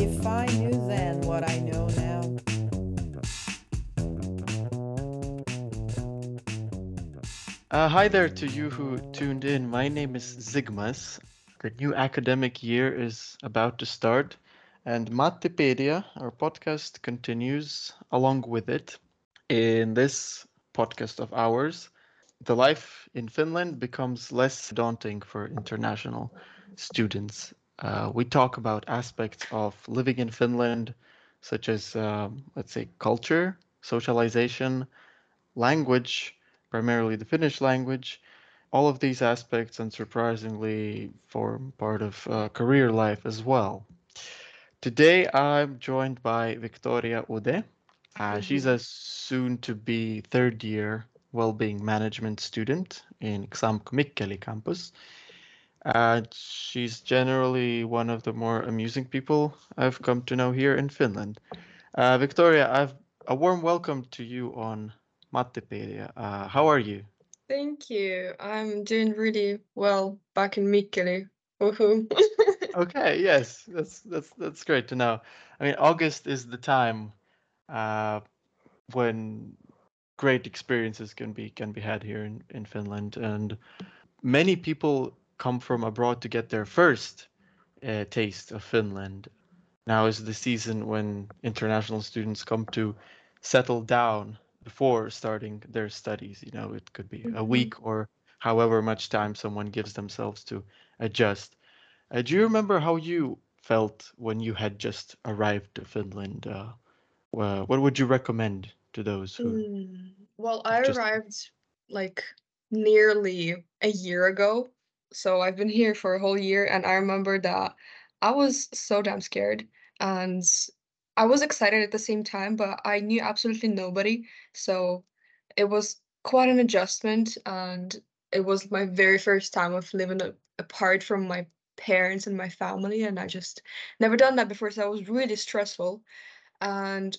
If I knew then what I know now. Uh, hi there to you who tuned in. My name is Zigmas. The new academic year is about to start, and Mattipedia, our podcast, continues along with it. In this podcast of ours, the life in Finland becomes less daunting for international students. Uh, we talk about aspects of living in Finland, such as, um, let's say, culture, socialization, language, primarily the Finnish language. All of these aspects, unsurprisingly, form part of uh, career life as well. Today, I'm joined by Viktoria Ude. Uh, she's a soon to be third year well-being management student in XAMK Mikkeli campus. Uh, she's generally one of the more amusing people I've come to know here in Finland. Uh, Viktoria, I've a warm welcome to you on Mattipedia. Uh, how are you? Thank you. I'm doing really well back in Mikkeli. Woohoo. Okay, yes, that's that's that's great to know. I mean, August is the time uh, when great experiences can be can be had here in, in Finland, and many people come from abroad to get their first uh, taste of Finland. Now is the season when international students come to settle down before starting their studies. You know, it could be a Mhm. week or however much time someone gives themselves to adjust. Uh, do you remember how you felt when you had just arrived to Finland? Uh, wha- what would you recommend to those who? Mm, Well, I Just- arrived like nearly a year ago. So I've been here for a whole year, and I remember that I was so damn scared and I was excited at the same time, but I knew absolutely nobody. So it was quite an adjustment, and it was my very first time of living a- apart from my parents and my family, and I just never done that before, so it was really stressful. And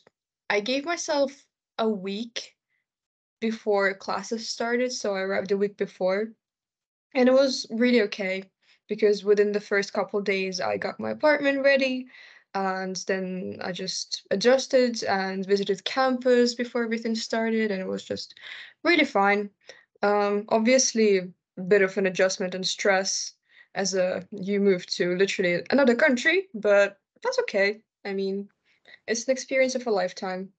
I gave myself a week before classes started, so I arrived a week before. And it was really okay because within the first couple days, I got my apartment ready, and then I just adjusted and visited campus before everything started, and it was just really fine. Um, obviously, a bit of an adjustment and stress as a you move to literally another country, but that's okay. I mean, it's an experience of a lifetime.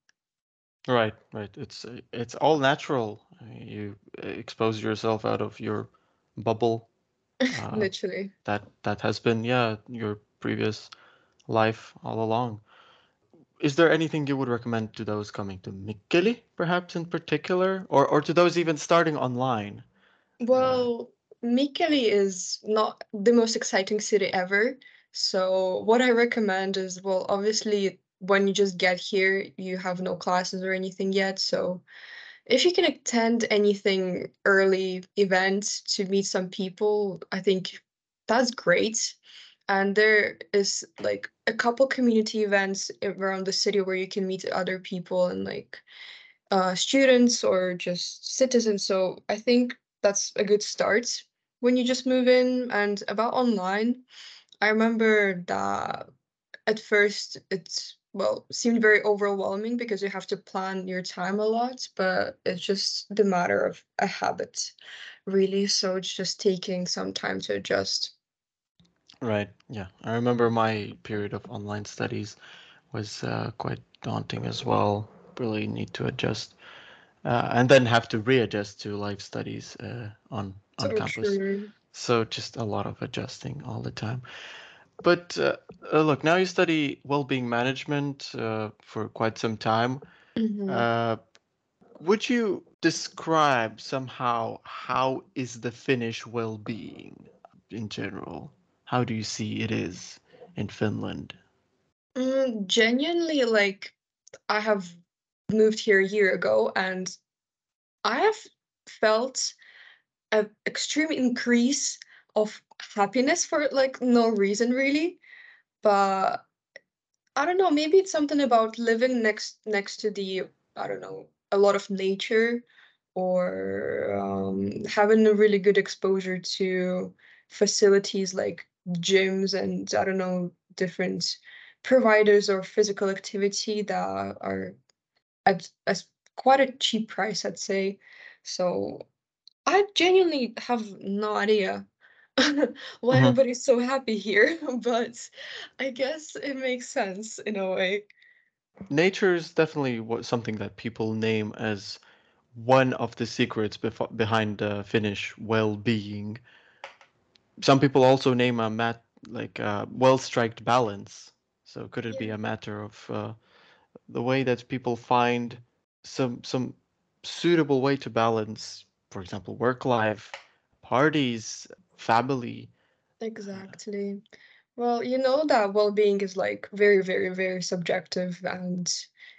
Right, right. It's it's all natural. You expose yourself out of your bubble. Uh, Literally. that that has been yeah your previous life all along. Is there anything you would recommend to those coming to Mikkeli, perhaps in particular, or or to those even starting online? Well, Mikkeli is not the most exciting city ever. So what I recommend is, well, obviously when you just get here, you have no classes or anything yet. So if you can attend anything early event to meet some people, I think that's great. And there is like a couple community events around the city where you can meet other people and like uh, students or just citizens. So I think that's a good start when you just move in. And about online, I remember that at first it's well seemed very overwhelming because you have to plan your time a lot, but it's just the matter of a habit, really. So it's just taking some time to adjust. Right. Yeah. I remember my period of online studies was uh, quite daunting as well. Really need to adjust, uh, and then have to readjust to live studies uh, on on So campus. true. So just a lot of adjusting all the time. But uh, uh, look, now you study well-being management uh, for quite some time. Mhm. Uh, would you describe somehow how is the Finnish well-being in general? How do you see it is in Finland? Mm, genuinely, like I have moved here a year ago, and I have felt an extreme increase of happiness for like no reason really. But I don't know, maybe it's something about living next next to the I don't know a lot of nature or um, having a really good exposure to facilities like gyms and I don't know different providers or physical activity that are at a quite a cheap price, I'd say. So I genuinely have no idea why Mhm. everybody's so happy here, but I guess it makes sense in a way. Nature is definitely what something that people name as one of the secrets befo- behind uh, Finnish well-being. Some people also name a mat like a well-striked balance. So could it be a matter of uh, the way that people find some some suitable way to balance, for example, work life, parties, family? Exactly. Well, you know that well-being is like very, very, very subjective and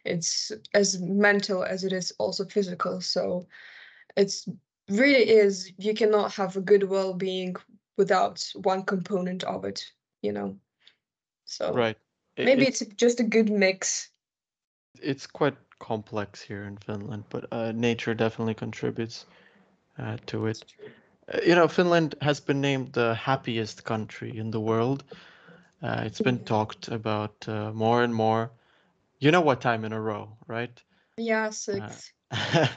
it's as mental as it is also physical. So it's really is you cannot have a good well-being without one component of it, you know. So Right. It, maybe it's it's just a good mix. it's quite complex here in Finland, but uh, nature definitely contributes uh, to it. Uh, you know, Finland has been named the happiest country in the world. Uh, it's been talked about uh, more and more. You know what time in a row, right? Yeah, Uh, six.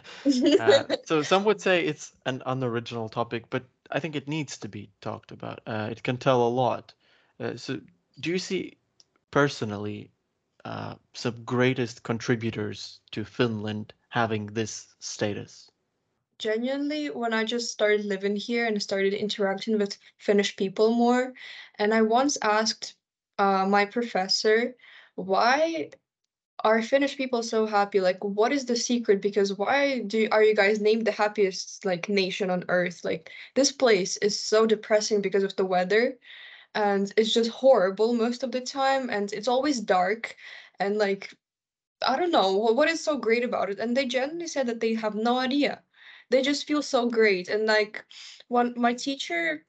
uh, so some would say it's an unoriginal topic, but I think it needs to be talked about. Uh, it can tell a lot. Uh, so, do you see personally uh, some greatest contributors to Finland having this status? Genuinely when I just started living here and started interacting with Finnish people more, and I once asked uh, my professor, why are Finnish people so happy? Like, what is the secret? Because why do are you guys named the happiest like nation on earth? Like, this place is so depressing because of the weather, and it's just horrible most of the time, and it's always dark, and like I don't know what, what is so great about it. And they genuinely said that they have no idea. They just feel so great. And like one my teacher,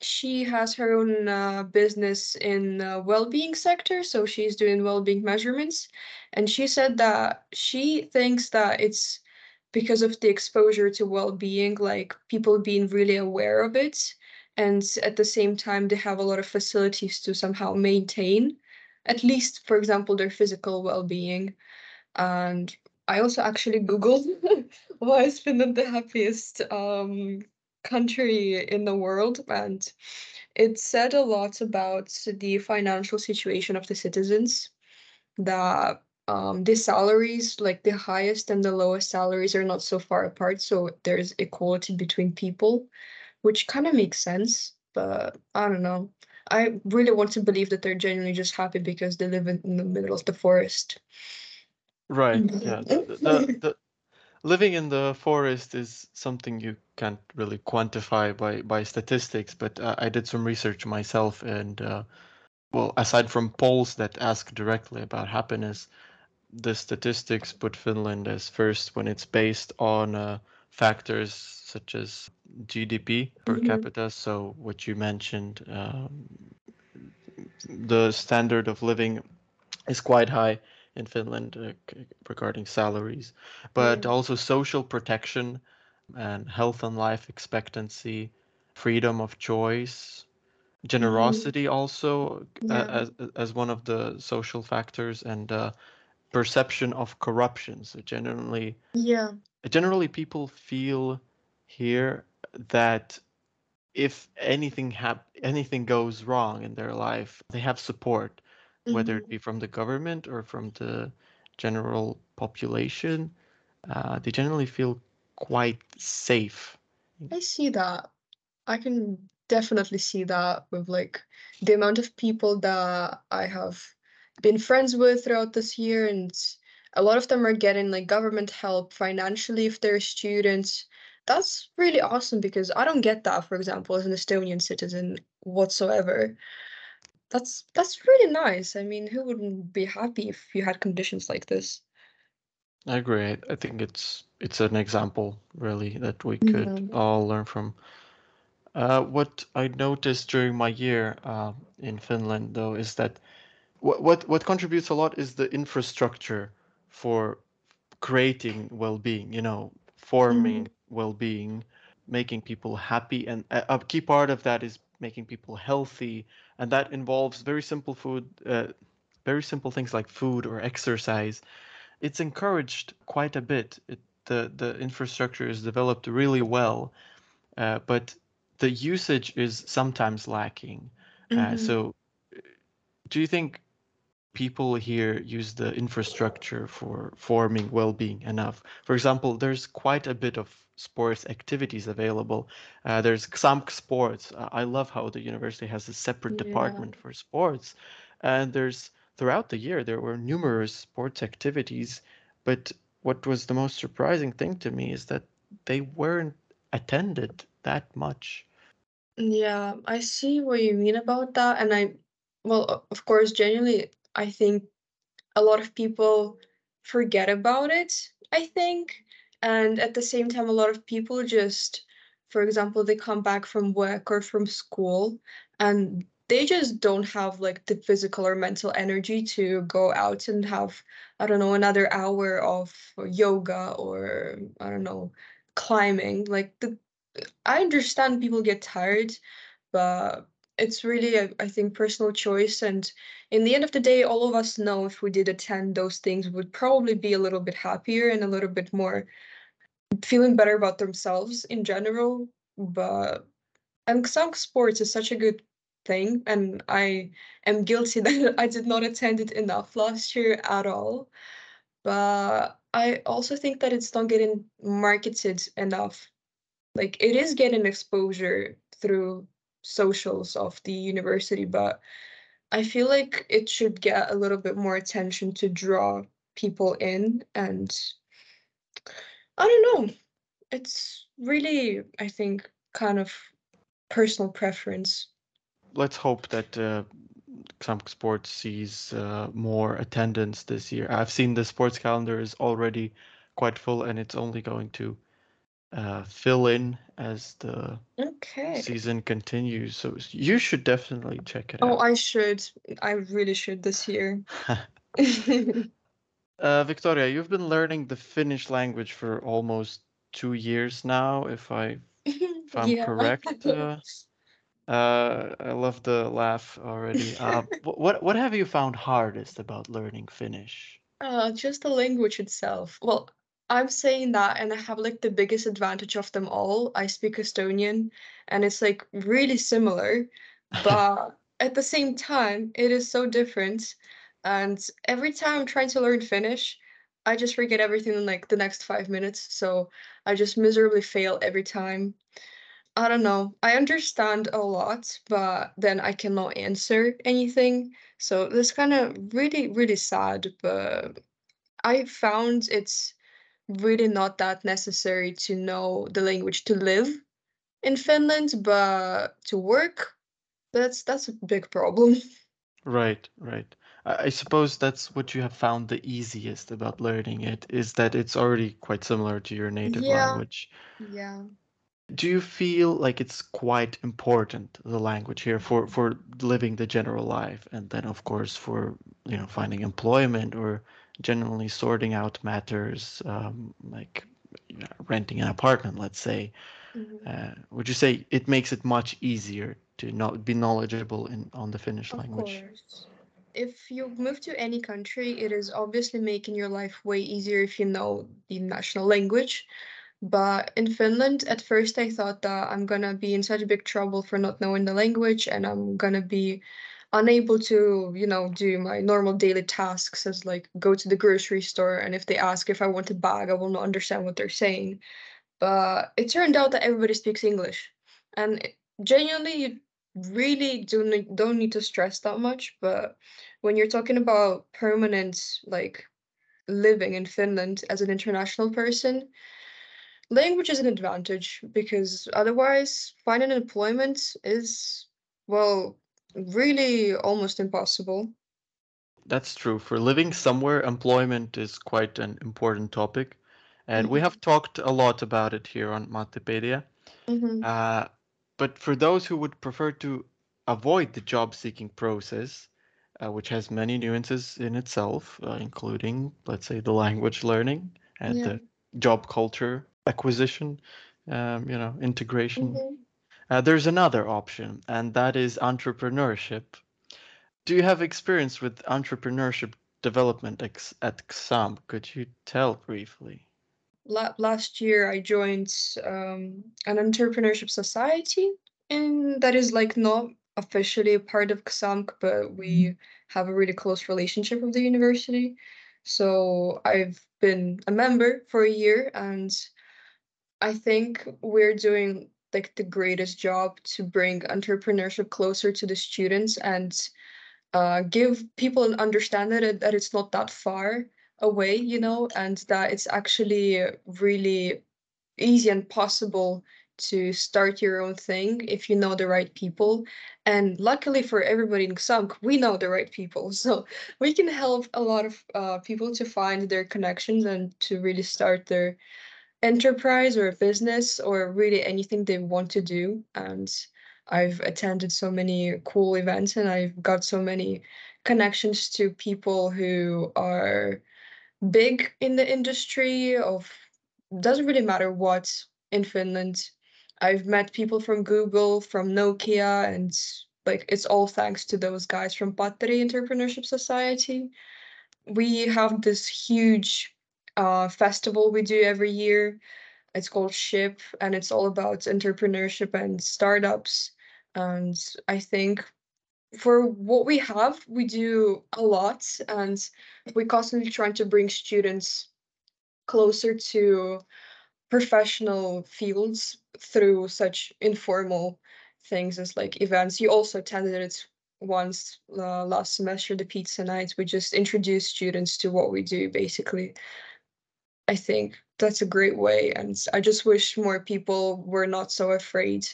she has her own uh, business in well-being sector, so she's doing well-being measurements. And she said that she thinks that it's because of the exposure to well-being, like people being really aware of it. And at the same time, they have a lot of facilities to somehow maintain, at least, for example, their physical well-being. And I also actually Googled why is Finland the happiest um, country in the world, and it said a lot about the financial situation of the citizens. That um, the salaries, like the highest and the lowest salaries, are not so far apart, so there's equality between people, which kind of makes sense. But I don't know. I really want to believe that they're genuinely just happy because they live in, in the middle of the forest. Right. Yeah. The, the the living in the forest is something you can't really quantify by by statistics, but uh, I did some research myself, and uh, well, aside from polls that ask directly about happiness, the statistics put Finland as first when it's based on uh, factors such as GDP per Mhm. capita. So what you mentioned, um, the standard of living is quite high in Finland uh, regarding salaries, but Yeah. also social protection and health and life expectancy, freedom of choice, Mhm. generosity also uh, Yeah. as as one of the social factors, and uh, perception of corruption. So generally, Yeah. generally people feel here that if anything hap- anything goes wrong in their life, they have support, whether it Mhm. be from the government or from the general population. Uh, they generally feel quite safe. I see that. I can definitely see that with like the amount of people that I have been friends with throughout this year, and a lot of them are getting like government help financially if they're students. That's really awesome because I don't get that, for example, as an Estonian citizen whatsoever. That's that's really nice. I mean, who wouldn't be happy if you had conditions like this? I agree. I think it's it's an example really that we could Yeah. all learn from. Uh, what I noticed during my year uh, in Finland, though, is that what what what contributes a lot is the infrastructure for creating well-being. You know, forming Mhm. well-being, making people happy, and a, a key part of that is making people healthy, and that involves very simple food, uh, very simple things like food or exercise, it's encouraged quite a bit. It, the the infrastructure is developed really well, uh, but the usage is sometimes lacking. Uh, Mhm. so, do you think people here use the infrastructure for forming well-being enough? For example, there's quite a bit of sports activities available. Uh, there's some sports. Uh, I love how the university has a separate Yeah. department for sports, and there's throughout the year there were numerous sports activities. But what was the most surprising thing to me is that they weren't attended that much. Yeah, I see what you mean about that. And I, well, of course, genuinely, I think a lot of people forget about it, I think. And at the same time, a lot of people just, for example, they come back from work or from school and they just don't have like the physical or mental energy to go out and have, I don't know, another hour of yoga or, I don't know, climbing. Like the I understand people get tired, but it's really, I, I think, personal choice. And in the end of the day, all of us know if we did attend those things, would probably be a little bit happier and a little bit more feeling better about themselves in general. But and some sports is such a good thing, and I am guilty that I did not attend it enough last year at all. But I also think that it's not getting marketed enough like it is getting exposure through socials of the university, but I feel like it should get a little bit more attention to draw people in. And I don't know, it's really, I think, kind of personal preference. Let's hope that uh, some sports sees uh, more attendance this year. I've seen the sports calendar is already quite full, and it's only going to uh, fill in as the Okay. season continues. So you should definitely check it Oh, out. I should. I really should this year. Uh, Viktoria, you've been learning the Finnish language for almost two years now, if I if I'm Yeah. correct. Uh, uh, I love the laugh already. Uh, what what have you found hardest about learning Finnish? Uh, just the language itself. Well, I'm saying that, and I have like the biggest advantage of them all. I speak Estonian, and it's like really similar, but at the same time, it is so different. And every time I'm trying to learn Finnish, I just forget everything in like the next five minutes. So I just miserably fail every time. I don't know. I understand a lot, but then I cannot answer anything. So that's kind of really, really sad, but I found it's really not that necessary to know the language to live in Finland, but to work, that's that's a big problem. Right, right. I, I suppose that's what you have found the easiest about learning it, is that it's already quite similar to your native Yeah, language. yeah. Do you feel like it's quite important, the language here, for for living the general life, and then of course for you know finding employment or generally sorting out matters um, like you know, renting an apartment, let's say? mhm. Uh, would you say it makes it much easier to not be knowledgeable in on the Finnish Of language? course. If you move to any country, it is obviously making your life way easier if you know the national language. But in Finland, at first I thought that I'm gonna be in such big trouble for not knowing the language and I'm gonna be unable to, you know, do my normal daily tasks as like go to the grocery store and if they ask if I want a bag, I will not understand what they're saying. But it turned out that everybody speaks English. And genuinely, you really do don't need to stress that much. But when you're talking about permanent, like living in Finland as an international person, language is an advantage because otherwise, finding employment is, well, really almost impossible. That's true. For living somewhere, employment is quite an important topic, and we hmm have talked a lot about it here on Mattipedia. hmm Uh, but for those who would prefer to avoid the job seeking process, uh, which has many nuances in itself, uh, including, let's say, the language learning and Yeah. the job culture acquisition, um, you know, integration, hmm uh, there's another option, and that is entrepreneurship. Do you have experience with entrepreneurship development ex- at XAMK? Could you tell briefly? La- last year, I joined um, an entrepreneurship society, and that is like not officially a part of XAMK, but we have a really close relationship with the university. So I've been a member for a year, and I think we're doing like the greatest job to bring entrepreneurship closer to the students and uh, give people an understanding that, that it's not that far away, you know, and that it's actually really easy and possible to start your own thing if you know the right people. And luckily for everybody in XAMK, we know the right people. So we can help a lot of uh, people to find their connections and to really start their enterprise or business or really anything they want to do. And I've attended so many cool events and I've got so many connections to people who are big in the industry of doesn't really matter what in Finland. I've met people from Google, from Nokia, and like it's all thanks to those guys from Patteri Entrepreneurship Society. We have this huge uh, festival we do every year. It's called SHIP, and it's all about entrepreneurship and startups. And I think for what we have, we do a lot, and we're constantly trying to bring students closer to professional fields through such informal things as like events. You also attended it once uh, last semester, the pizza night. We just introduce students to what we do, basically. I think that's a great way, and I just wish more people were not so afraid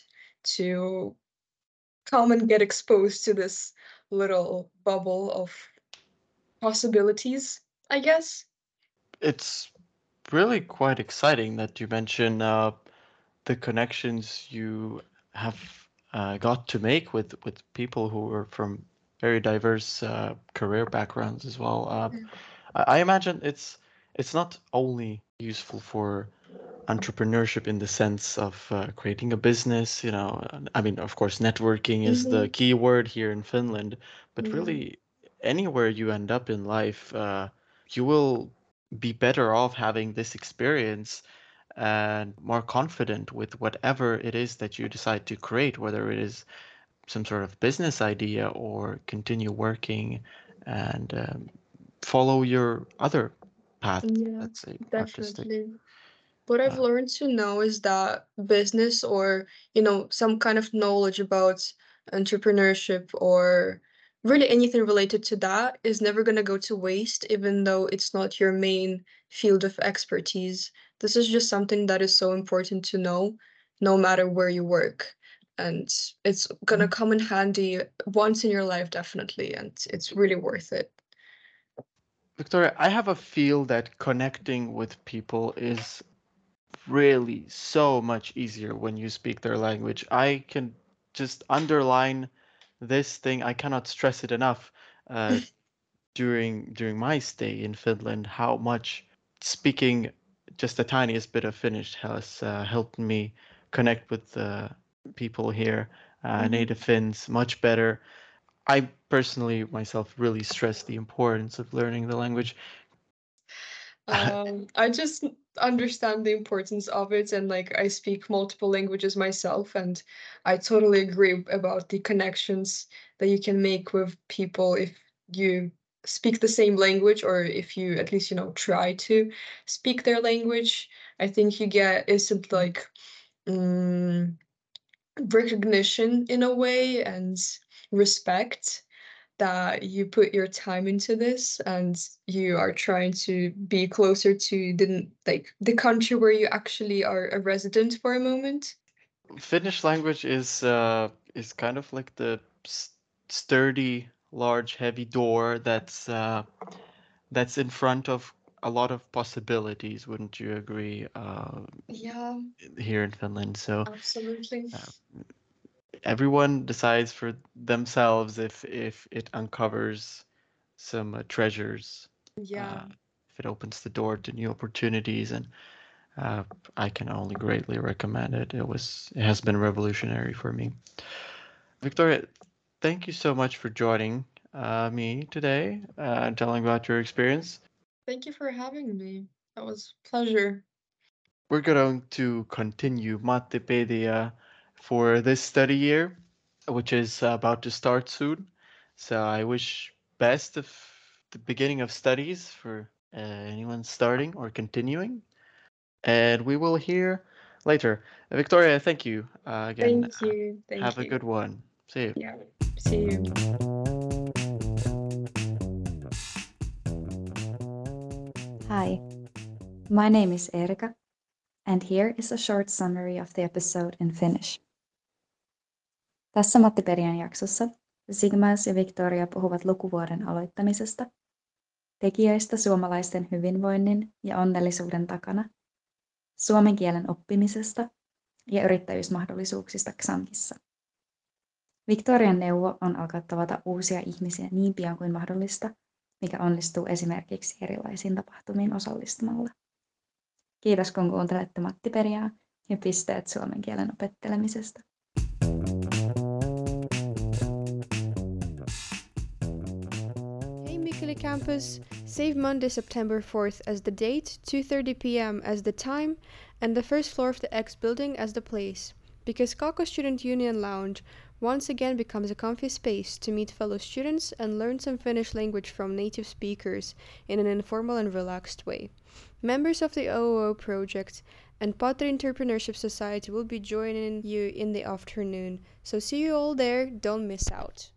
to come and get exposed to this little bubble of possibilities, I guess. It's really quite exciting that you mention uh, the connections you have uh, got to make with with people who are from very diverse uh, career backgrounds as well. Uh, Mm. I, I imagine it's it's not only useful for entrepreneurship in the sense of uh, creating a business. You know, I mean, of course, networking is the Mhm. key word here in Finland, but Yeah. really anywhere you end up in life, uh, you will be better off having this experience and more confident with whatever it is that you decide to create, whether it is some sort of business idea or continue working and um, follow your other path, Yeah, definitely. What I've Uh, learned to know is that business or, you know, some kind of knowledge about entrepreneurship or really anything related to that is never going to go to waste, even though it's not your main field of expertise. This is just something that is so important to know, no matter where you work. And it's going to come in handy once in your life, definitely. And it's really worth it. Viktoria, I have a feel that connecting with people is really so much easier when you speak their language. I can just underline this thing. I cannot stress it enough uh, during during my stay in Finland. How much speaking just the tiniest bit of Finnish has uh, helped me connect with the people here, uh, Mhm. native Finns, much better. I personally myself really stress the importance of learning the language. Um, I just understand the importance of it, and like I speak multiple languages myself, and I totally agree about the connections that you can make with people if you speak the same language, or if you at least, you know, try to speak their language. I think you get instant like mm, recognition in a way and respect that you put your time into this and you are trying to be closer to the like the country where you actually are a resident for a moment. Finnish language is uh, is kind of like the sturdy, large, heavy door that's uh, that's in front of a lot of possibilities. Wouldn't you agree? Uh, Yeah, here in Finland, so absolutely. Uh, everyone decides for themselves if if it uncovers some uh, treasures, Yeah. uh, if it opens the door to new opportunities, and uh, I can only greatly recommend it. It was it has been revolutionary for me. Viktoria, thank you so much for joining. uh, me today, uh, telling about your experience. Thank you for having me. That was pleasure. We're going to continue Mattipedia for this study year, which is about to start soon. So I wish best of the beginning of studies for uh, anyone starting or continuing. And we will hear later. Viktoria, thank you uh, again. Thank you. Thank Have you. a good one. See you. Yeah. See you. Hi, my name is Erika, and here is a short summary of the episode in Finnish. Tässä Mattiperian jaksossa Sigmas ja Victoria puhuvat lukuvuoden aloittamisesta, tekijöistä suomalaisten hyvinvoinnin ja onnellisuuden takana, suomen kielen oppimisesta ja yrittäjyysmahdollisuuksista Xamkissa. Victorian neuvo on alkaa tavata uusia ihmisiä niin pian kuin mahdollista – mikä onnistuu esimerkiksi erilaisiin tapahtumiin osallistumalla. Kiitos kun kuuntelette Matti Periaa ja pisteet suomen kielen opettelemisesta. Campus, save Monday, September 4th as the date, 2:30 p.m. as the time, and the first floor of the X building as the place. Because Kaakko Student Union Lounge once again becomes a comfy space to meet fellow students and learn some Finnish language from native speakers in an informal and relaxed way. Members of the OOO project and Patteri Entrepreneurship Society will be joining you in the afternoon, so see you all there, don't miss out.